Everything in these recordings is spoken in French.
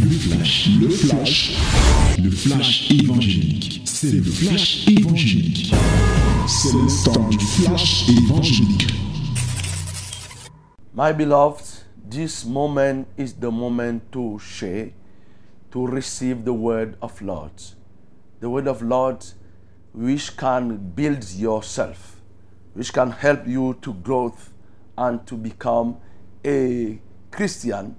Le flash, le flash, le flash évangélique. C'est le flash évangélique. C'est le temps du flash évangélique. My beloved, this moment is the moment to share, to receive the word of Lord. The word of Lord which can build yourself, which can help you to growth and to become a Christian,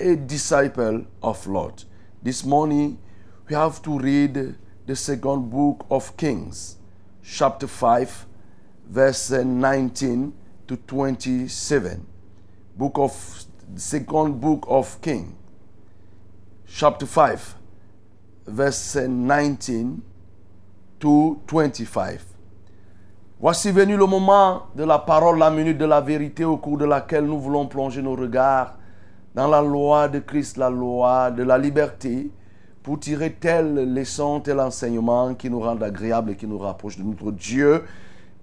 a disciple of Lord. This morning we have to read the second book of Kings, chapter 5, verse 19 to 27. Book of second book of King, chapter 5, verse 19 to 25. Voici venu le moment de la parole, la minute de la vérité au cours de laquelle nous voulons plonger nos regards dans la loi de Christ, la loi de la liberté, pour tirer telle leçon, tel enseignement qui nous rende agréable et qui nous rapproche de notre Dieu.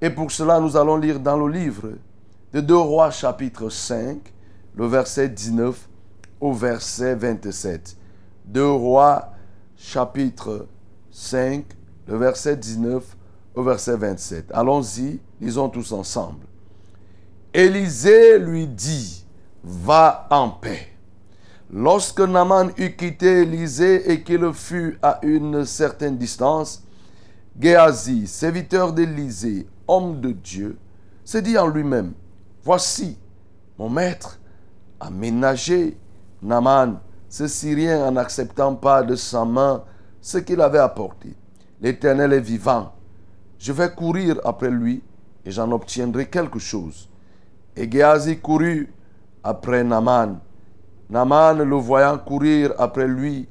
Et pour cela, nous allons lire dans le livre de 2 Rois chapitre 5, le verset 19 au verset 27. 2 Rois chapitre 5, le verset 19 au verset 27. Allons-y, lisons tous ensemble. Élisée lui dit, va en paix. Lorsque Naaman eut quitté Élisée et qu'il fut à une certaine distance, Géasi, serviteur d'Élisée, homme de Dieu, se dit en lui-même, voici, mon maître a ménagé Naaman, ce Syrien, en n'acceptant pas de sa main ce qu'il avait apporté. L'Éternel est vivant. Je vais courir après lui et j'en obtiendrai quelque chose. Et Géasi courut après Naaman. Naaman, le voyant courir après lui,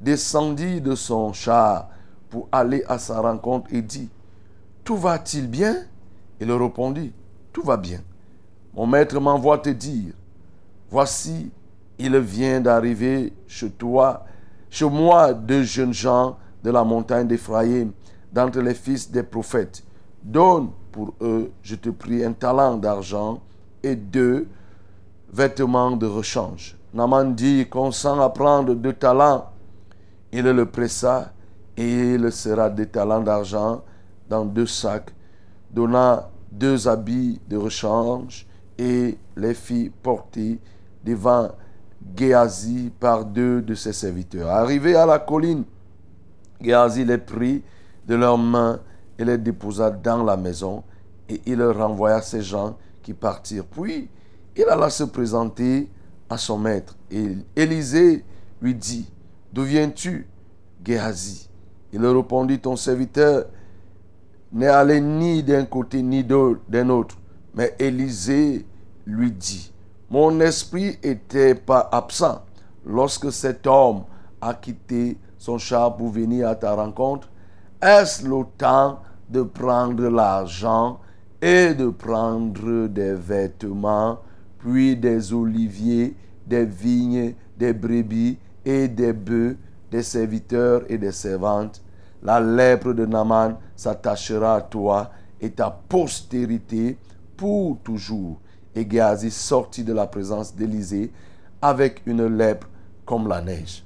descendit de son char pour aller à sa rencontre et dit, Tout va-t-il bien? Il répondit, Tout va bien. Mon maître m'envoie te dire, Voici, il vient d'arriver chez toi, chez moi, deux jeunes gens de la montagne d'Éphraïm, d'entre les fils des prophètes. Donne pour eux, je te prie, un talent d'argent et deux vêtements de rechange. Naman dit, consent à prendre deux talents. Il le pressa et il sera des talents d'argent dans deux sacs, donna deux habits de rechange et les fit porter devant Géasi par deux de ses serviteurs. Arrivé à la colline, Géasi les prit de leurs mains et les déposa dans la maison, et il renvoya ses gens qui partirent. Puis il alla se présenter à son maître. Et Élisée lui dit, D'où viens-tu, Géasi Il répondit, Ton serviteur n'est allé ni d'un côté ni d'un autre. Mais Élisée lui dit, Mon esprit était pas absent lorsque cet homme a quitté son char pour venir à ta rencontre. Est-ce le temps de prendre l'argent et de prendre des vêtements, puis des oliviers, des vignes, des brebis et des bœufs, des serviteurs et des servantes La lèpre de Naaman s'attachera à toi et ta postérité pour toujours. Et Géasi sortit de la présence d'Élysée avec une lèpre comme la neige.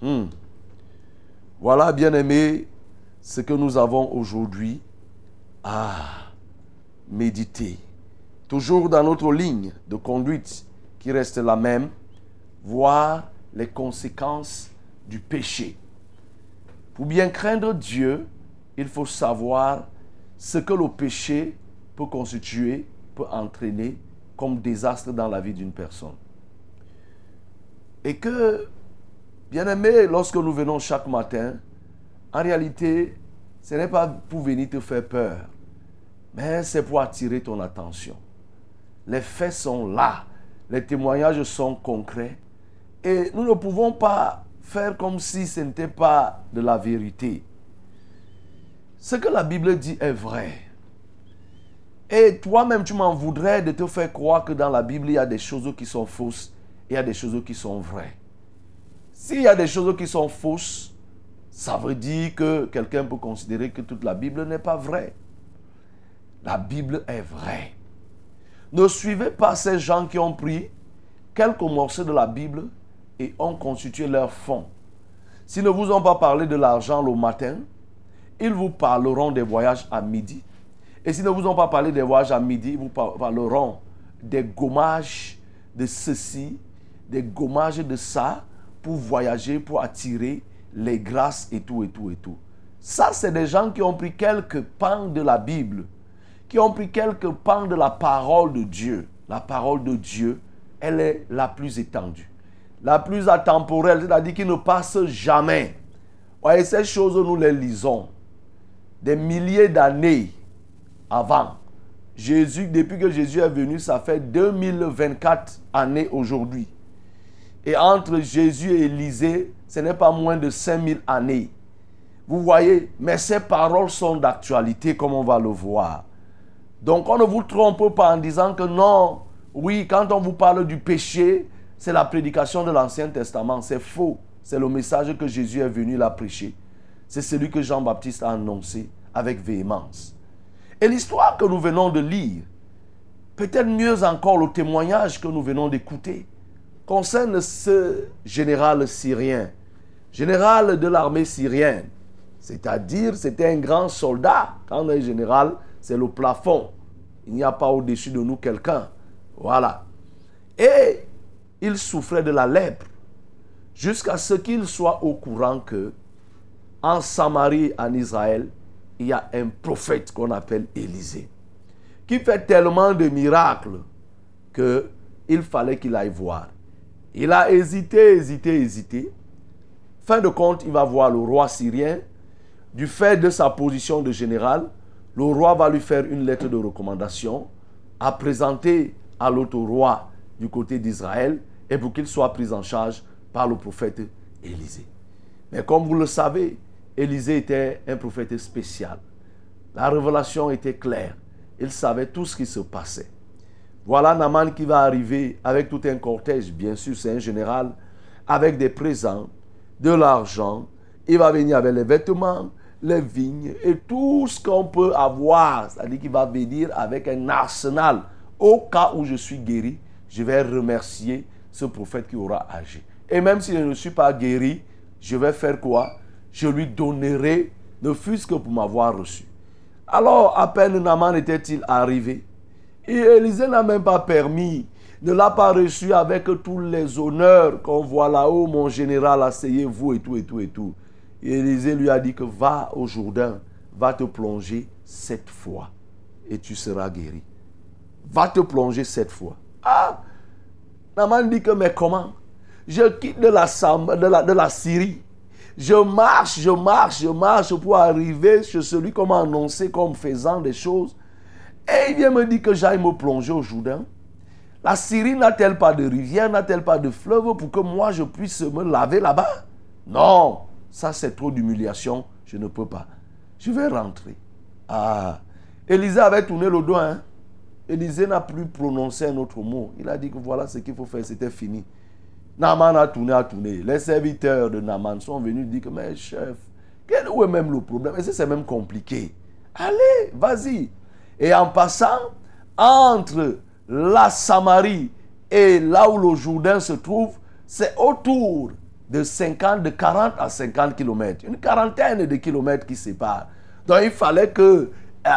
Hmm. Voilà, bien-aimés, ce que nous avons aujourd'hui à méditer. Toujours dans notre ligne de conduite qui reste la même, voir les conséquences du péché. Pour bien craindre Dieu, il faut savoir ce que le péché peut constituer, peut entraîner comme désastre dans la vie d'une personne. Et que, bien aimé, lorsque nous venons chaque matin, en réalité, ce n'est pas pour venir te faire peur, mais c'est pour attirer ton attention. Les faits sont là, les témoignages sont concrets, et nous ne pouvons pas faire comme si ce n'était pas de la vérité. Ce que la Bible dit est vrai. Et toi-même, tu m'en voudrais de te faire croire que dans la Bible, il y a des choses qui sont fausses et il y a des choses qui sont vraies. S'il y a des choses qui sont fausses, ça veut dire que quelqu'un peut considérer que toute la Bible n'est pas vraie. La Bible est vraie. Ne suivez pas ces gens qui ont pris quelques morceaux de la Bible et ont constitué leur fonds. S'ils ne vous ont pas parlé de l'argent le matin, ils vous parleront des voyages à midi. Et s'ils ne vous ont pas parlé des voyages à midi, ils vous parleront des gommages de ceci, des gommages de ça, pour voyager, pour attirer les grâces et tout, et tout, et tout. Ça, c'est des gens qui ont pris quelques pans de la Bible, qui ont pris quelques pans de la parole de Dieu. La parole de Dieu, elle est la plus étendue, la plus atemporelle, c'est-à-dire qui ne passe jamais. Voyez, ces choses, nous les lisons des milliers d'années avant. Jésus, depuis que Jésus est venu, ça fait 2024 années aujourd'hui. Et entre Jésus et Élisée, ce n'est pas moins de 5000 années. Vous voyez, mais ces paroles sont d'actualité, comme on va le voir. Donc on ne vous trompe pas en disant que non, oui, quand on vous parle du péché, c'est la prédication de l'Ancien Testament. C'est faux. C'est le message que Jésus est venu la prêcher. C'est celui que Jean-Baptiste a annoncé avec véhémence. Et l'histoire que nous venons de lire, peut-être mieux encore le témoignage que nous venons d'écouter, concerne ce général syrien, général de l'armée syrienne. C'est-à-dire, c'était un grand soldat. Quand on est général, c'est le plafond. Il n'y a pas au-dessus de nous quelqu'un. Voilà. Et il souffrait de la lèpre jusqu'à ce qu'il soit au courant que en Samarie, en Israël, il y a un prophète qu'on appelle Élisée, qui fait tellement de miracles que il fallait qu'il aille voir. Il a hésité, hésité, hésité. Fin de compte, il va voir le roi syrien. Du fait de sa position de général, le roi va lui faire une lettre de recommandation à présenter à l'autre roi du côté d'Israël et pour qu'il soit pris en charge par le prophète Élisée. Mais comme vous le savez, Élisée était un prophète spécial. La révélation était claire. Il savait tout ce qui se passait. Voilà Naman qui va arriver avec tout un cortège, bien sûr, c'est un général, avec des présents, de l'argent. Il va venir avec les vêtements, les vignes et tout ce qu'on peut avoir. C'est-à-dire qu'il va venir avec un arsenal. Au cas où je suis guéri, je vais remercier ce prophète qui aura agi. Et même si je ne suis pas guéri, je vais faire quoi? Je lui donnerai, ne fût-ce que pour m'avoir reçu. Alors, à peine Naman était-il arrivé, et Élisée n'a même pas permis, ne l'a pas reçu avec tous les honneurs qu'on voit là-haut, mon général, asseyez-vous et tout, et tout, et tout. Et Élisée lui a dit que va au Jourdain, va te plonger cette fois, et tu seras guéri. Va te plonger cette fois. Ah Naman dit que, mais comment? Je quitte de la Syrie je marche, je marche, je marche pour arriver chez celui qu'on m'a annoncé comme faisant des choses. Et il vient me dire que j'aille me plonger au Jourdain. La Syrie n'a-t-elle pas de rivière, n'a-t-elle pas de fleuve pour que moi je puisse me laver là-bas? Non, ça c'est trop d'humiliation, je ne peux pas. Je vais rentrer. Ah, Élisée avait tourné le doigt. Hein? Élisée n'a plus prononcé un autre mot. Il a dit que voilà ce qu'il faut faire, c'était fini. Naman a tourné, a tourné. Les serviteurs de Naman sont venus dire que, mais chef, quel, est même le problème? Et c'est même compliqué? Allez, vas-y. Et en passant, entre la Samarie et là où le Jourdain se trouve, c'est autour de 50, de 40 à 50 kilomètres. Une quarantaine de kilomètres qui séparent. Donc il fallait que euh,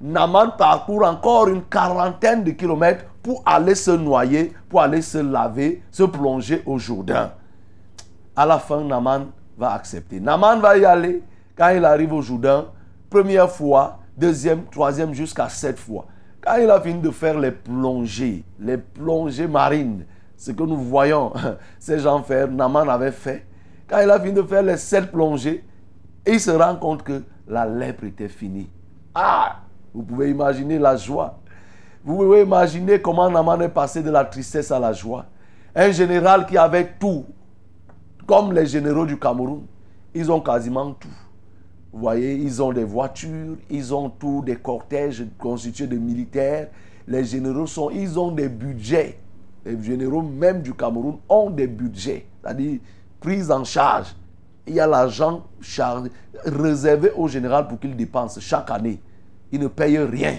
Naman parcourt encore une quarantaine de kilomètres pour aller se noyer, pour aller se laver, se plonger au Jourdain. À la fin, Naman va accepter. Naman va y aller quand il arrive au Jourdain, première fois, deuxième, troisième, jusqu'à sept fois. Quand il a fini de faire les plongées, les plongées marines, ce que nous voyons ces gens faire, Naman avait fait. Quand il a fini de faire les sept plongées, il se rend compte que la lèpre était finie. Ah, vous pouvez imaginer la joie. Vous pouvez imaginer comment Naman est passé de la tristesse à la joie. Un général qui avait tout, comme les généraux du Cameroun, ils ont quasiment tout. Vous voyez, ils ont des voitures, ils ont tout, des cortèges constitués de militaires. Les généraux sont, ils ont des budgets. Les généraux même du Cameroun ont des budgets, c'est-à-dire pris en charge. Il y a l'argent réservé au général pour qu'il dépense chaque année. Il ne paye rien.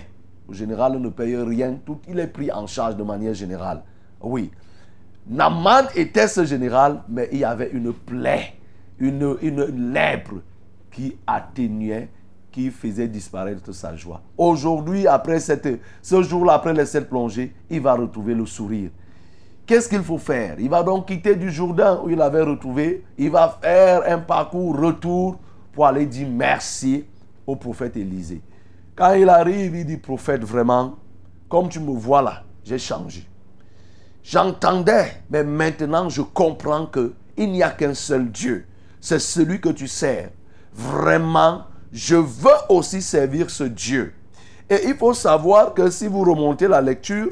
Le général ne paye rien, il est pris en charge de manière générale. Oui. Naman était ce général, mais il y avait une plaie, une, une lèpre qui atténuait, qui faisait disparaître sa joie. Aujourd'hui, après cette, ce jour-là, après les sept plongées, il va retrouver le sourire. Qu'est-ce qu'il faut faire? Il va donc quitter du Jourdain où il avait retrouvé. Il va faire un parcours retour pour aller dire merci au prophète Élisée. Quand il arrive, il dit prophète, vraiment, comme tu me vois là, j'ai changé. J'entendais, mais maintenant je comprends que il n'y a qu'un seul Dieu. C'est celui que tu sers. Vraiment, je veux aussi servir ce Dieu. Et il faut savoir que si vous remontez la lecture,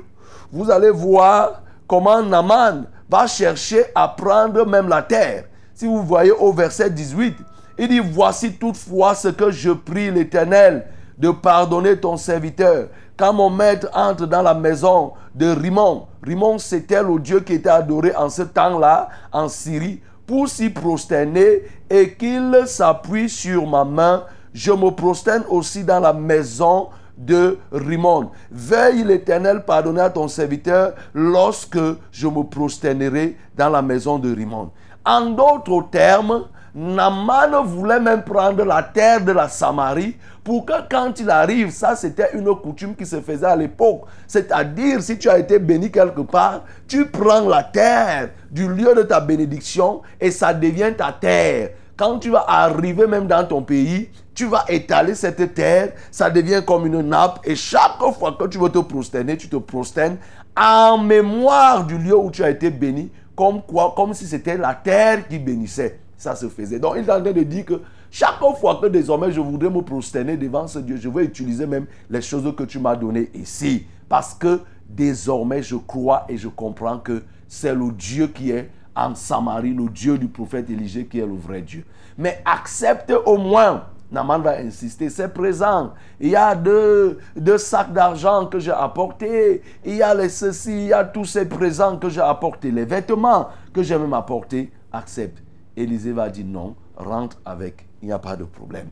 vous allez voir comment Naman va chercher à prendre même la terre. Si vous voyez au verset 18, il dit, voici toutefois ce que je prie l'Éternel de pardonner ton serviteur. Quand mon maître entre dans la maison de Rimon, Rimon c'était le Dieu qui était adoré en ce temps-là en Syrie, pour s'y prosterner et qu'il s'appuie sur ma main, je me prosterne aussi dans la maison de Rimon. Veille l'Éternel pardonner à ton serviteur lorsque je me prosternerai dans la maison de Rimon. En d'autres termes, Naman voulait même prendre la terre de la Samarie pour que quand il arrive, ça c'était une coutume qui se faisait à l'époque. C'est-à-dire, si tu as été béni quelque part, tu prends la terre du lieu de ta bénédiction et ça devient ta terre. Quand tu vas arriver même dans ton pays, tu vas étaler cette terre, ça devient comme une nappe et chaque fois que tu veux te prosterner, tu te prosternes en mémoire du lieu où tu as été béni, comme quoi, comme si c'était la terre qui bénissait ça se faisait. Donc il est en train de dire que chaque fois que désormais je voudrais me prosterner devant ce Dieu, je vais utiliser même les choses que tu m'as données ici. Parce que désormais je crois et je comprends que c'est le Dieu qui est en Samarie, le Dieu du prophète Élisée qui est le vrai Dieu. Mais accepte au moins Naman va insister, c'est présent. Il y a deux, sacs d'argent que j'ai apportés. Il y a ceci, il y a tous ces présents que j'ai apportés. Les vêtements que j'ai même apportés, accepte. Élisée va dire non, rentre avec, il n'y a pas de problème.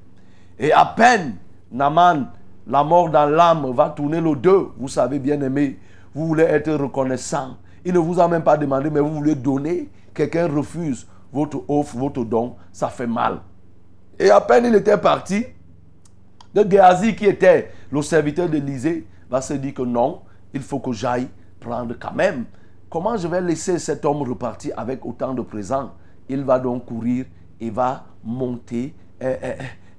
Et à peine Naman, la mort dans l'âme, va tourner le deux. Vous savez, bien aimé, vous voulez être reconnaissant. Il ne vous a même pas demandé, mais vous voulez donner. Quelqu'un refuse votre offre, votre don, ça fait mal. Et à peine il était parti, de Géasi, qui était le serviteur d'Élysée, va se dire que non, il faut que j'aille prendre quand même. Comment je vais laisser cet homme repartir avec autant de présents? Il va donc courir et va monter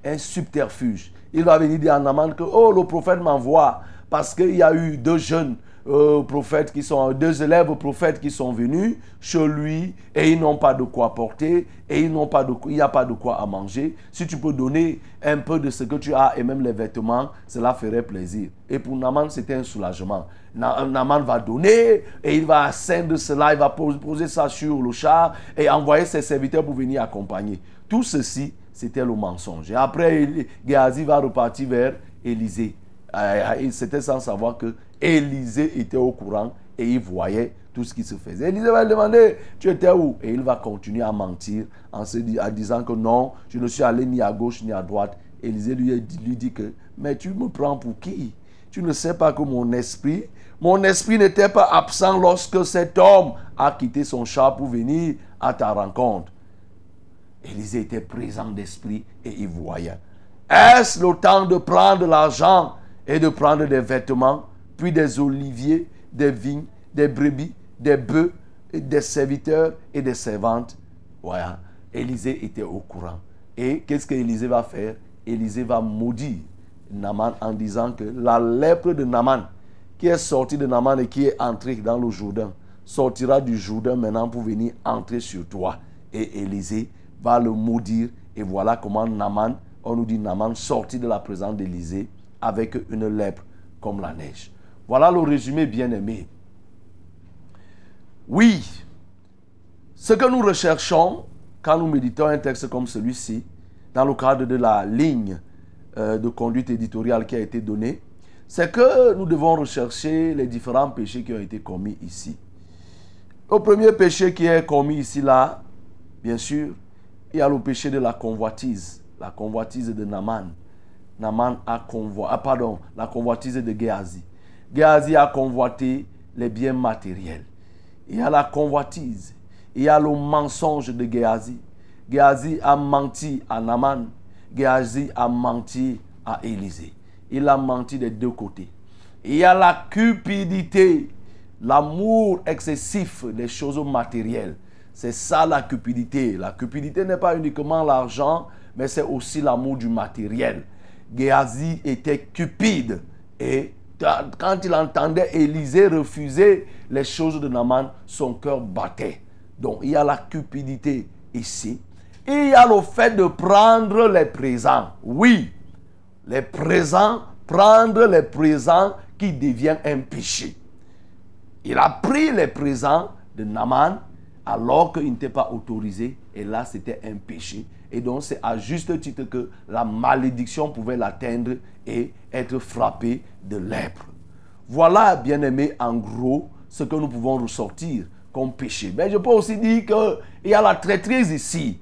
un, subterfuge. Il va venir dire à Naman que, oh, le prophète m'envoie parce qu'il y a eu deux jeunes euh, prophètes qui sont, deux élèves prophètes qui sont venus chez lui et ils n'ont pas de quoi porter et ils n'ont pas de, il n'y a pas de quoi à manger. Si tu peux donner un peu de ce que tu as et même les vêtements, cela ferait plaisir. Et pour Naman, c'était un soulagement. Naman va donner et il va ascendre cela, il va poser ça sur le char et envoyer ses serviteurs pour venir accompagner. Tout ceci, c'était le mensonge. Et après, Géasi va repartir vers Élysée. C'était sans savoir que Élisée était au courant et il voyait tout ce qui se faisait. Élisée va lui demander, tu étais où? Et il va continuer à mentir en, se disant que non, je ne suis allé ni à gauche ni à droite. Élisée lui, lui dit que, mais tu me prends pour qui? Tu ne sais pas que mon esprit, mon esprit n'était pas absent lorsque cet homme a quitté son char pour venir à ta rencontre. Élisée était présent d'esprit et il voyait. Est-ce le temps de prendre l'argent et de prendre des vêtements? Puis des oliviers, des vignes, des brebis, des bœufs, des serviteurs et des servantes. Voilà. Élisée était au courant. Et qu'est-ce que Élisée va faire? Élisée va maudire Naman en disant que la lèpre de Naman, qui est sortie de Naman et qui est entrée dans le Jourdain, sortira du Jourdain maintenant pour venir entrer sur toi. Et Élisée va le maudire. Et voilà comment Naman, on nous dit Naman, sorti de la présence d'Élisée avec une lèpre comme la neige. Voilà le résumé bien aimé. Oui, ce que nous recherchons quand nous méditons un texte comme celui-ci, dans le cadre de la ligne euh, de conduite éditoriale qui a été donnée, c'est que nous devons rechercher les différents péchés qui ont été commis ici. Le premier péché qui est commis ici, là, bien sûr, il y a le péché de la convoitise, la convoitise de Naman. Naman a convoité, ah, pardon, la convoitise de Géasi. Géasi a convoité les biens matériels. il y a la convoitise, il y a le mensonge de Géasi. Géasi a menti à Naman, Géasi a menti à Élisée. Il a menti des deux côtés. Il y a la cupidité, l'amour excessif des choses matérielles. C'est ça la cupidité. La cupidité n'est pas uniquement l'argent, mais c'est aussi l'amour du matériel. Géasi était cupide et quand il entendait Élisée refuser les choses de Naman, son cœur battait. Donc il y a la cupidité ici. il y a le fait de prendre les présents. Oui, les présents, prendre les présents qui devient un péché. Il a pris les présents de Naman alors qu'il n'était pas autorisé. Et là, c'était un péché. Et donc, c'est à juste titre que la malédiction pouvait l'atteindre et être frappé de lèpre. Voilà, bien aimé, en gros, ce que nous pouvons ressortir comme péché. Mais je peux aussi dire qu'il y a la traîtrise ici.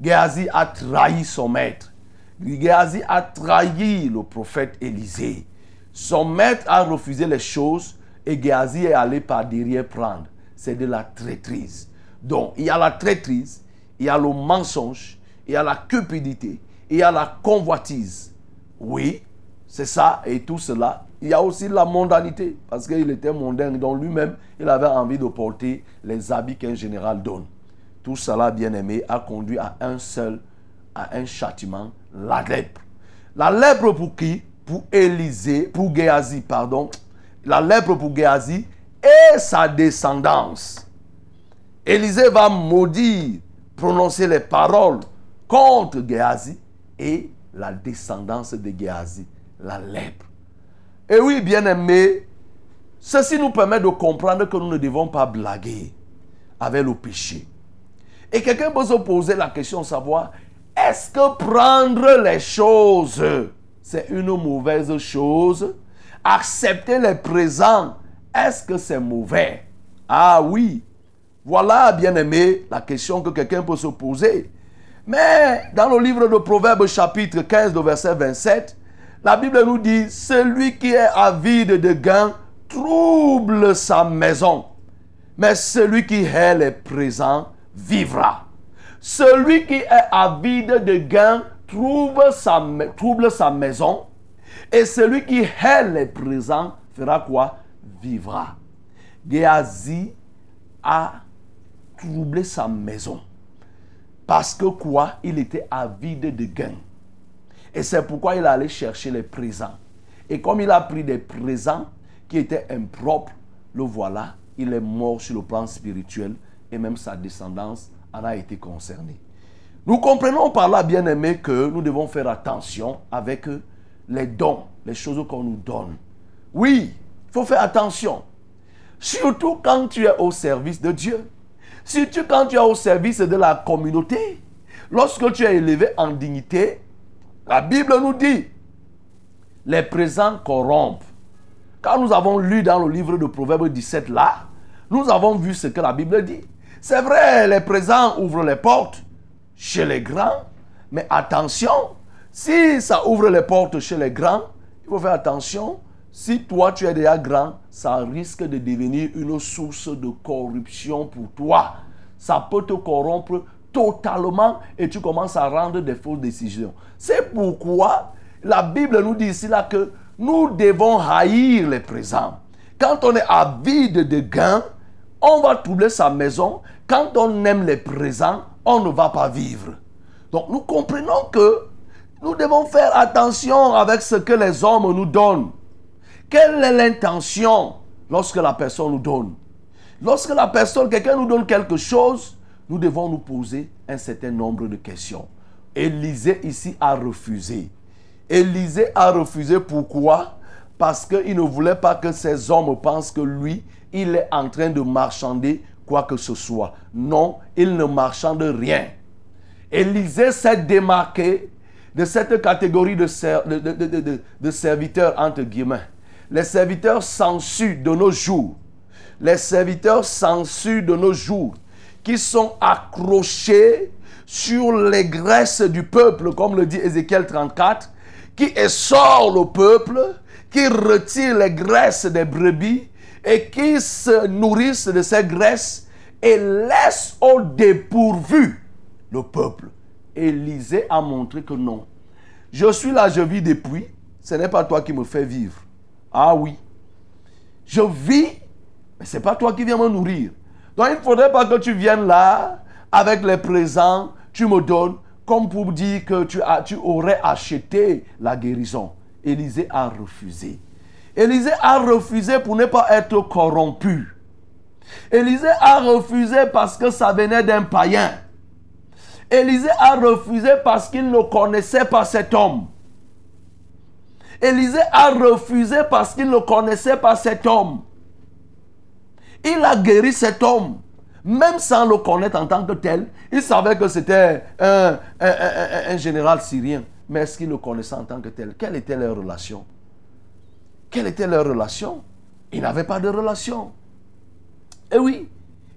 Géasi a trahi son maître. Géasi a trahi le prophète Élisée. Son maître a refusé les choses et Géasi est allé par derrière prendre. C'est de la traîtrise. Donc, il y a la traîtrise, il y a le mensonge, il y a la cupidité, il y a la convoitise. Oui, c'est ça et tout cela. Il y a aussi la mondanité, parce qu'il était mondain, donc lui-même, il avait envie de porter les habits qu'un général donne. Tout cela, bien aimé, a conduit à un seul, à un châtiment, la lèpre. La lèpre pour qui? Pour Élisée, pour Géasi, pardon, la lèpre pour Géasi et sa descendance. Élisée va maudire, prononcer les paroles contre Géasi et la descendance de Géasi, la lèpre. Et oui, bien aimé, ceci nous permet de comprendre que nous ne devons pas blaguer avec le péché. Et quelqu'un peut se poser la question, savoir, est-ce que prendre les choses c'est une mauvaise chose? Accepter les présents, est-ce que c'est mauvais? Ah oui. Voilà, bien aimé, la question que quelqu'un peut se poser. Mais dans le livre de Proverbes chapitre 15, verset 27, la Bible nous dit, celui qui est avide de gain trouble sa maison, mais celui qui est les présents vivra. Celui qui est avide de gain trouve sa, trouble sa maison, et celui qui hait les présents fera quoi? Vivra. Géasi a troublé sa maison. Parce que quoi? Il était avide de gain. Et c'est pourquoi il allait chercher les présents. Et comme il a pris des présents qui étaient impropres, le voilà, il est mort sur le plan spirituel et même sa descendance en a été concernée. Nous comprenons par là, bien aimé, que nous devons faire attention avec les dons, les choses qu'on nous donne. Oui, il faut faire attention. Surtout quand tu es au service de Dieu. Surtout quand tu es au service de la communauté. Lorsque tu es élevé en dignité, la Bible nous dit, les présents corrompent. Quand nous avons lu dans le livre de Proverbes 17 là, nous avons vu ce que la Bible dit. C'est vrai, les présents ouvrent les portes, chez les grands. Mais attention, si ça ouvre les portes chez les grands, il faut faire attention. Si toi tu es déjà grand, ça risque de devenir une source de corruption pour toi. Ça peut te corrompre totalement et tu commences à rendre des fausses décisions. C'est pourquoi la Bible nous dit ici là que nous devons haïr les présents. Quand on est avide de gains, on va troubler sa maison. Quand on aime les présents, on ne va pas vivre. Donc nous comprenons que nous devons faire attention avec ce que les hommes nous donnent. Quelle est l'intention lorsque la personne nous donne? Lorsque la personne, quelqu'un nous donne quelque chose, nous devons nous poser un certain nombre de questions. Élisée ici a refusé. Élisée a refusé pourquoi? Parce qu'il ne voulait pas que ces hommes pensent que lui, il est en train de marchander quoi que ce soit. Non, il ne marchande rien. Élisée s'est démarqué de cette catégorie de, de, serviteurs, entre guillemets. Les serviteurs sensus de nos jours. Les serviteurs sensus de nos jours qui sont accrochés sur les graisses du peuple, comme le dit Ézéchiel 34, qui essore le peuple, qui retire les graisses des brebis et qui se nourrissent de ces graisses et laissent au dépourvu le peuple. Élisée a montré que non. Je suis là, je vis depuis. Ce n'est pas toi qui me fais vivre. Ah oui. Je vis, mais ce n'est pas toi qui viens me nourrir. Donc il ne faudrait pas que tu viennes là avec les présents, tu me donnes, comme pour dire que tu, as, aurais acheté la guérison. Élisée a refusé. Élisée a refusé pour ne pas être corrompu. Élisée a refusé parce que ça venait d'un païen. Élisée a refusé parce qu'il ne connaissait pas cet homme. Élisée a refusé parce qu'il ne connaissait pas cet homme. Il a guéri cet homme, même sans le connaître en tant que tel. Il savait que c'était un, général syrien. Mais est-ce qu'il le connaissait en tant que tel? Quelle était leur relation? Quelle était leur relation? Il n'avait pas de relation. Eh oui,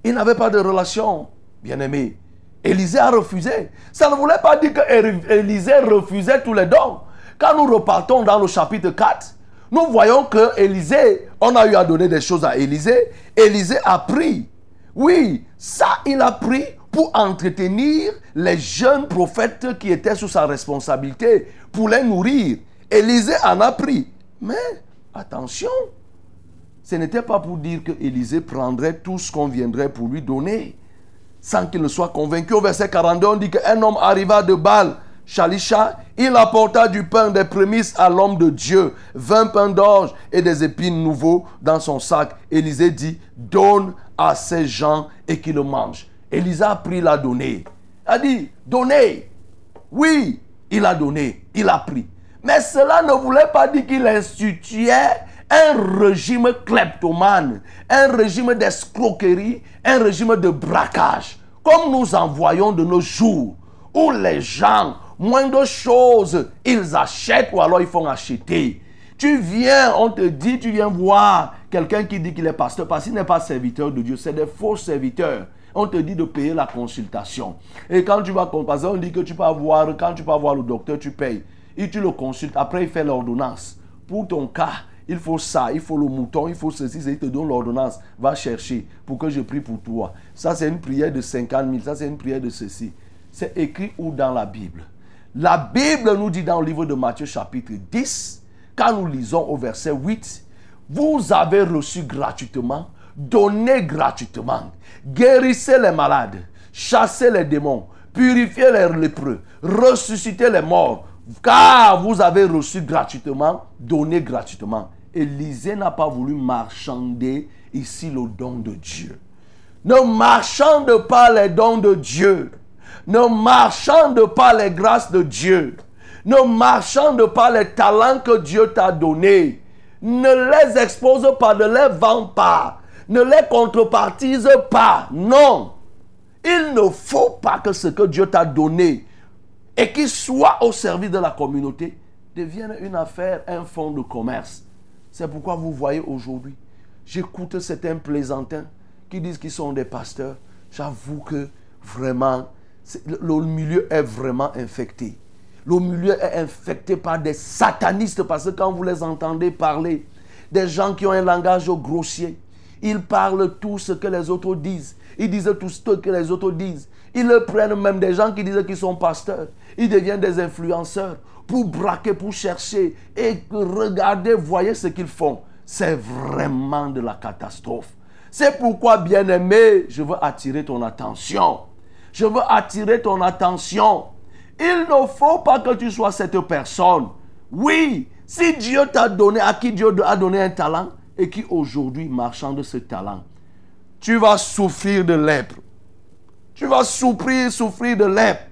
il n'avait pas de relation, bien aimé. Élisée a refusé. Ça ne voulait pas dire que Élisée refusait tous les dons. Quand nous repartons dans le chapitre 4, nous voyons que Élisée, on a eu à donner des choses à Élisée. Élisée a pris. Oui, ça, il a pris pour entretenir les jeunes prophètes qui étaient sous sa responsabilité, pour les nourrir. Élisée en a pris. Mais attention, ce n'était pas pour dire que Élisée prendrait tout ce qu'on viendrait pour lui donner sans qu'il ne soit convaincu. Au verset 42, on dit qu'un homme arriva de Baal, Shalisha, il apporta du pain des prémices à l'homme de Dieu, vingt pains d'orge et des épines nouveaux dans son sac. Élisée dit, donne à ces gens et qu'ils le mangent. Élisée a pris, l'a donné. A dit, donnez. Oui, il a donné, il a pris. Mais cela ne voulait pas dire qu'il instituait un régime kleptomane, un régime d'escroquerie, un régime de braquage, comme nous en voyons de nos jours, où les gens, moins de choses, ils achètent ou alors ils font acheter. Tu viens, on te dit, tu viens voir quelqu'un qui dit qu'il est pasteur, parce qu'il n'est pas serviteur de Dieu, c'est des faux serviteurs. On te dit de payer la consultation. Et quand tu vas, par on dit que tu peux avoir, quand tu vas voir le docteur, tu payes. Et tu le consultes. Après, il fait l'ordonnance. Pour ton cas, il faut ça, il faut le mouton, il faut ceci, il te donne l'ordonnance, va chercher pour que je prie pour toi. Ça, c'est une prière de 50 000, ça, c'est une prière de ceci. C'est écrit où dans la Bible? La Bible nous dit dans le livre de Matthieu chapitre 10, quand nous lisons au verset 8, vous avez reçu gratuitement, donné gratuitement, guérissez les malades, chassez les démons, purifiez les lépreux, ressuscitez les morts, car vous avez reçu gratuitement, donné gratuitement. Élisée n'a pas voulu marchander ici le don de Dieu. Ne marchande pas les dons de Dieu. Ne marchande pas les grâces de Dieu. Ne marchande pas les talents que Dieu t'a donnés. Ne les expose pas, ne les vends pas. Ne les contrepartise pas. Non. Il ne faut pas que ce que Dieu t'a donné et qui soit au service de la communauté devienne une affaire, un fonds de commerce. C'est pourquoi vous voyez aujourd'hui, j'écoute certains plaisantins qui disent qu'ils sont des pasteurs. J'avoue que vraiment, le milieu est vraiment infecté. Le milieu est infecté par des satanistes parce que quand vous les entendez parler, des gens qui ont un langage grossier, ils parlent tout ce que les autres disent. Ils disent tout ce que les autres disent. Ils prennent même des gens qui disent qu'ils sont pasteurs. Ils deviennent des influenceurs pour braquer, pour chercher. Et regardez, voyez ce qu'ils font. C'est vraiment de la catastrophe. C'est pourquoi, bien-aimé, je veux attirer ton attention. Je veux attirer ton attention. Il ne faut pas que tu sois cette personne. Oui, si Dieu t'a donné, à qui Dieu a donné un talent, et qui aujourd'hui marchande ce talent, tu vas souffrir de lèpre. Tu vas souffrir, souffrir de lèpre.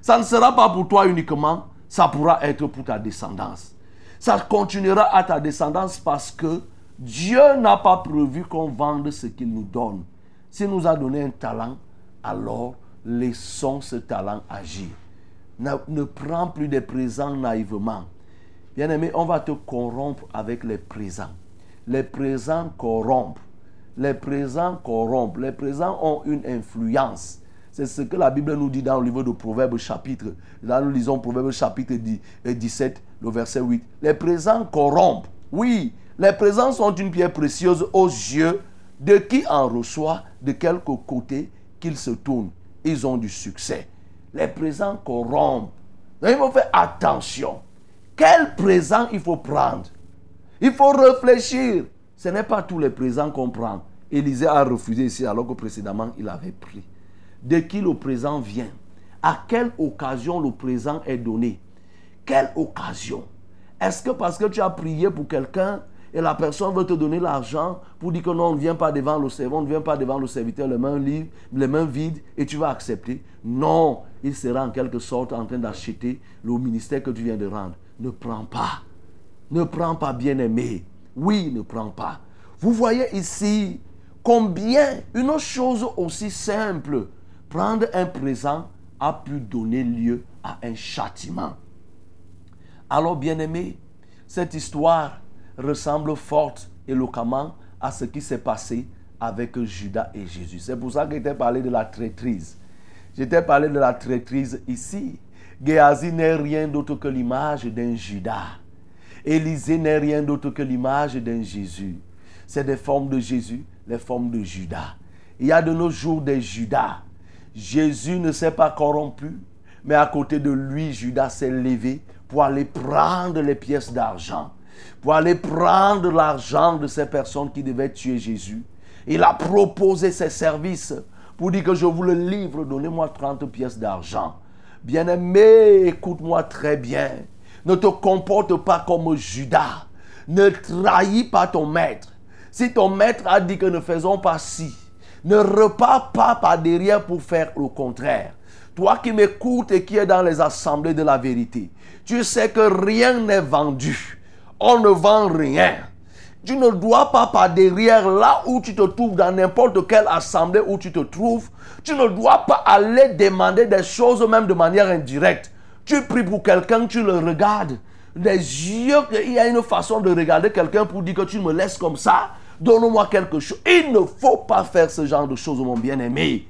Ça ne sera pas pour toi uniquement, ça pourra être pour ta descendance. Ça continuera à ta descendance parce que Dieu n'a pas prévu qu'on vende ce qu'il nous donne. S'il nous a donné un talent, alors laissons ce talent agir. Ne, prends plus des présents naïvement. Bien-aimé, on va te corrompre avec les présents. Les présents corrompent. Les présents corrompent. Les présents ont une influence. C'est ce que la Bible nous dit dans le livre de Proverbes chapitre. Là, nous lisons Proverbes chapitre 17, le verset 8. Les présents corrompent. Oui, Les présents sont une pierre précieuse aux yeux de qui en reçoit, de quelque côté qu'il se tourne. Ils ont du succès. Les présents corrompent. Donc il faut faire attention. Quel présent il faut prendre? Il faut réfléchir. Ce n'est pas tous les présents qu'on prend. Élisée a refusé ici alors que précédemment il avait pris. De qui le présent vient? À quelle occasion le présent est donné? Quelle occasion? Est-ce que parce que tu as prié pour quelqu'un et la personne veut te donner l'argent pour dire que non, on ne vient pas devant le serviteur, on ne vient pas devant le serviteur les mains, libres, les mains vides et tu vas accepter Non, il sera en quelque sorte en train d'acheter le ministère que tu viens de rendre. Ne prends pas. Ne prends pas, bien-aimé. Oui, ne prends pas. Vous voyez ici combien une chose aussi simple, prendre un présent, a pu donner lieu à un châtiment. Alors, bien-aimé, cette histoire ressemble fort et localement à ce qui s'est passé avec Judas et Jésus. C'est pour ça que j'étais parlé de la traîtrise. J'étais parlé de la traîtrise ici. Géasi n'est rien d'autre que l'image d'un Judas. Élisée n'est rien d'autre que l'image d'un Jésus. C'est des formes de Jésus, les formes de Judas. Il y a de nos jours des Judas. Jésus ne s'est pas corrompu, mais à côté de lui, Judas s'est levé pour aller prendre les pièces d'argent, pour aller prendre l'argent de ces personnes qui devaient tuer Jésus. Il a proposé ses services pour dire que je vous le livre, donnez-moi 30 pièces d'argent. Bien-aimé, écoute-moi très bien. Ne te comporte pas comme Judas. Ne trahis pas ton maître. Si ton maître a dit que ne faisons pas ci, ne repars pas par derrière pour faire le contraire. Toi qui m'écoutes et qui es dans les assemblées de la vérité, tu sais que rien n'est vendu. On ne vend rien. Tu ne dois pas par derrière là où tu te trouves, dans n'importe quelle assemblée où tu te trouves, tu ne dois pas aller demander des choses même de manière indirecte. Tu pries pour quelqu'un, tu le regardes. Des yeux, il y a une façon de regarder quelqu'un pour dire que tu me laisses comme ça. Donne-moi quelque chose. Il ne faut pas faire ce genre de choses, mon bien-aimé.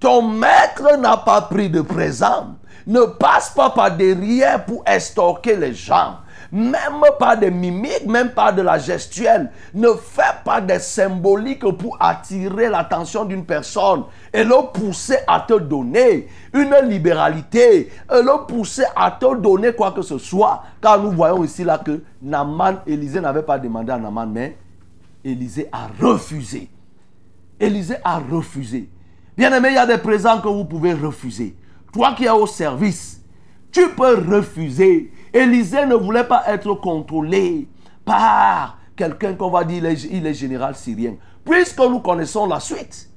Ton maître n'a pas pris de présent. Ne passe pas par derrière pour estorquer les gens même pas des mimiques, même pas de la gestuelle. Ne fais pas des symboliques pour attirer l'attention d'une personne et le pousser à te donner une libéralité, et le pousser à te donner quoi que ce soit. Car nous voyons ici là que Naman, Élisée n'avait pas demandé à Naman, mais Élisée a refusé. Élisée a refusé. Bien aimé, il y a des présents que vous pouvez refuser. Toi qui es au service, tu peux refuser Élisée ne voulait pas être contrôlé par quelqu'un qu'on va dire il est général syrien. Puisque nous connaissons la suite,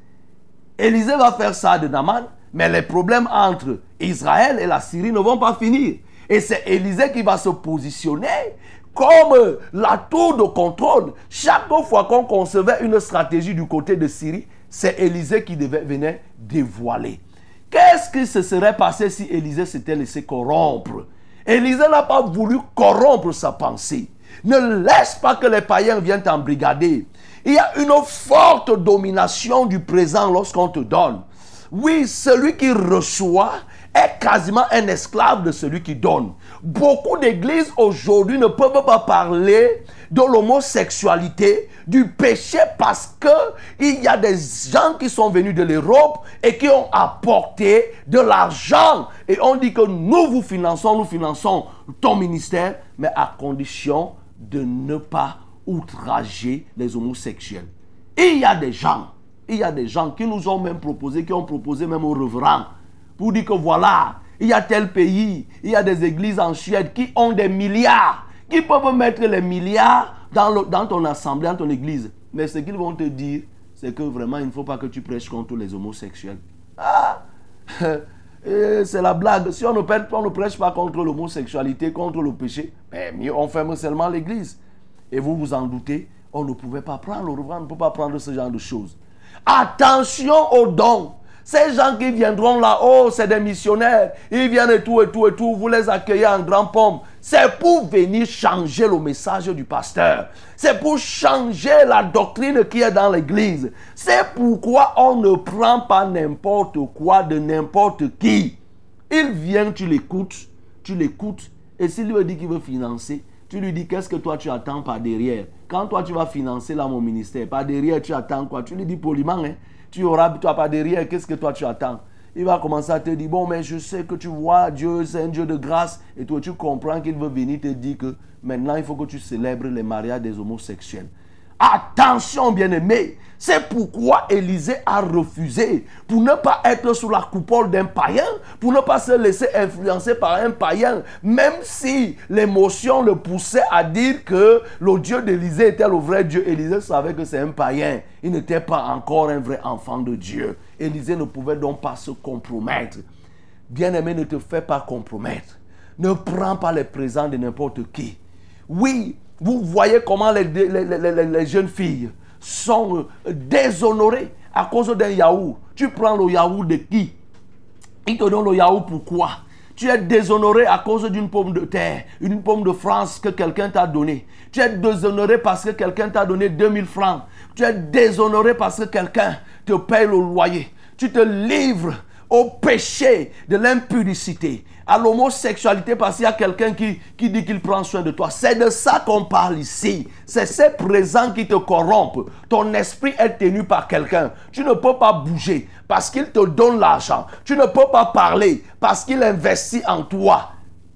Élisée va faire ça de Naman, mais les problèmes entre Israël et la Syrie ne vont pas finir. Et c'est Élisée qui va se positionner comme la tour de contrôle. Chaque fois qu'on concevait une stratégie du côté de Syrie, c'est Élisée qui devait venir dévoiler. Qu'est-ce qui se serait passé si Élisée s'était laissé corrompre? Élisée n'a pas voulu corrompre sa pensée. Ne laisse pas que les païens viennent t'embrigader. Il y a une forte domination du présent lorsqu'on te donne. Oui, celui qui reçoit est quasiment un esclave de celui qui donne. Beaucoup d'églises aujourd'hui ne peuvent pas parler de l'homosexualité, du péché, parce qu'il y a des gens qui sont venus de l'Europe et qui ont apporté de l'argent. Et on dit que nous vous finançons, nous finançons ton ministère, mais à condition de ne pas outrager les homosexuels. il y a des gens, il y a des gens qui nous ont même proposé, qui ont proposé même au reverend, pour dire que voilà, il y a tel pays, il y a des églises en Suède qui ont des milliards, qui peuvent mettre les milliards dans, dans ton assemblée, dans ton église. Mais ce qu'ils vont te dire, c'est que vraiment, il ne faut pas que tu prêches contre les homosexuels. Ah C'est la blague. Si on ne, prêche pas contre l'homosexualité, contre le péché, ben, mieux on ferme seulement l'église. Et vous vous en doutez, on ne pouvait pas prendre, on ne peut pas prendre ce genre de choses. Attention aux dons. Ces gens qui viendront là-haut, c'est des missionnaires. Ils viennent et tout, et tout, et tout. Vous les accueillez en grand pomme. C'est pour venir changer le message du pasteur. C'est pour changer la doctrine qui est dans l'église. C'est pourquoi on ne prend pas n'importe quoi de n'importe qui. Il vient, tu l'écoutes, tu l'écoutes. Et s'il veut dire qu'il veut financer, Tu lui dis qu'est-ce que toi tu attends par derrière? Quand toi tu vas financer là mon ministère, par derrière tu attends quoi? Tu lui dis poliment, hein, tu auras, toi par derrière, qu'est-ce que toi tu attends? Il va commencer à te dire, bon, mais je sais que tu vois, Dieu, c'est un Dieu de grâce. Et toi, tu comprends qu'il veut venir te dire que maintenant, il faut que tu célèbres les mariages des homosexuels. Attention, bien-aimé. C'est pourquoi Élisée a refusé pour ne pas être sous la coupole d'un païen, pour ne pas se laisser influencer par un païen, même si l'émotion le poussait à dire que le Dieu d'Élisée était le vrai Dieu. Élisée savait que c'est un païen. Il n'était pas encore un vrai enfant de Dieu. Élisée ne pouvait donc pas se compromettre. Bien-aimé, ne te fais pas compromettre. Ne prends pas les présents de n'importe qui. Oui, vous voyez comment les, jeunes filles sont euh, déshonorées à cause d'un yaourt. Tu prends le yaourt de qui? Il te donne le yaourt pourquoi tu es déshonoré à cause d'une pomme de terre, une pomme de France que quelqu'un t'a donnée. Tu es déshonoré parce que quelqu'un t'a donné 2000 francs. Tu es déshonoré parce que quelqu'un te paye le loyer. Tu te livres au péché de l'impudicité à l'homosexualité parce qu'il y a quelqu'un qui, dit qu'il prend soin de toi. C'est de ça qu'on parle ici. C'est ces présents qui te corrompent. Ton esprit est tenu par quelqu'un. Tu ne peux pas bouger parce qu'il te donne l'argent. Tu ne peux pas parler parce qu'il investit en toi.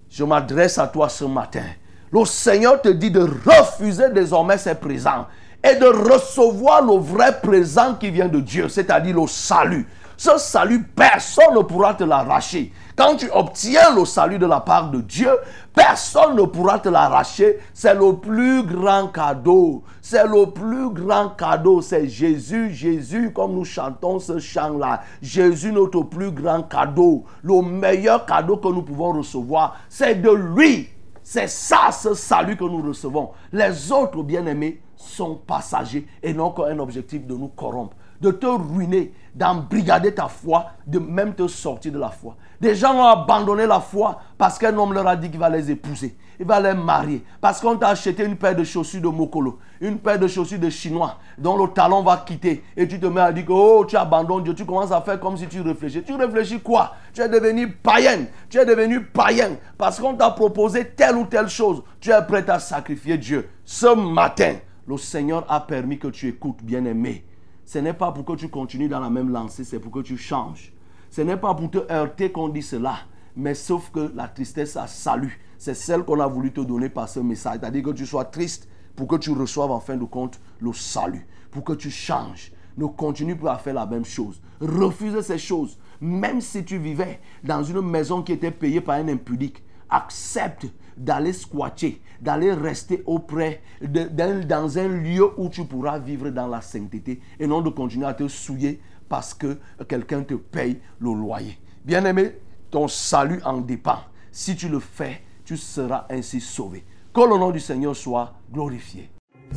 Je m'adresse à toi ce matin. Le Seigneur te dit de refuser désormais ces présents et de recevoir le vrai présent qui vient de Dieu, c'est-à-dire le salut. Ce salut, personne ne pourra te l'arracher. Quand tu obtiens le salut de la part de Dieu, personne ne pourra te l'arracher. C'est le plus grand cadeau. C'est le plus grand cadeau. C'est Jésus, Jésus, comme nous chantons ce chant-là. Jésus, notre plus grand cadeau. Le meilleur cadeau que nous pouvons recevoir, c'est de lui. C'est ça, ce salut que nous recevons. Les autres bien-aimés sont passagers et n'ont qu'un objectif de nous corrompre de te ruiner, d'embrigader ta foi, de même te sortir de la foi. Des gens ont abandonné la foi parce qu'un homme leur a dit qu'il va les épouser, il va les marier, parce qu'on t'a acheté une paire de chaussures de Mokolo, une paire de chaussures de Chinois, dont le talon va quitter, et tu te mets à dire que oh, tu abandonnes Dieu, tu commences à faire comme si tu réfléchis. Tu réfléchis quoi? Tu es devenu païen, tu es devenu païen, parce qu'on t'a proposé telle ou telle chose, tu es prêt à sacrifier Dieu. Ce matin, le Seigneur a permis que tu écoutes, bien-aimé. Ce n'est pas pour que tu continues dans la même lancée, c'est pour que tu changes. Ce n'est pas pour te heurter qu'on dit cela, mais sauf que la tristesse a salut. C'est celle qu'on a voulu te donner par ce message. C'est-à-dire que tu sois triste pour que tu reçoives en fin de compte le salut, pour que tu changes. Ne continue pas à faire la même chose. Refuse ces choses. Même si tu vivais dans une maison qui était payée par un impudique, accepte d'aller squatter, d'aller rester auprès, dans un lieu où tu pourras vivre dans la sainteté et non de continuer à te souiller parce que quelqu'un te paye le loyer. Bien-aimé, ton salut en dépend. Si tu le fais, tu seras ainsi sauvé. Que le nom du Seigneur soit glorifié.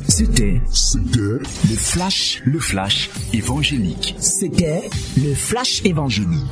C'était le flash, le flash évangélique. C'était le flash évangélique.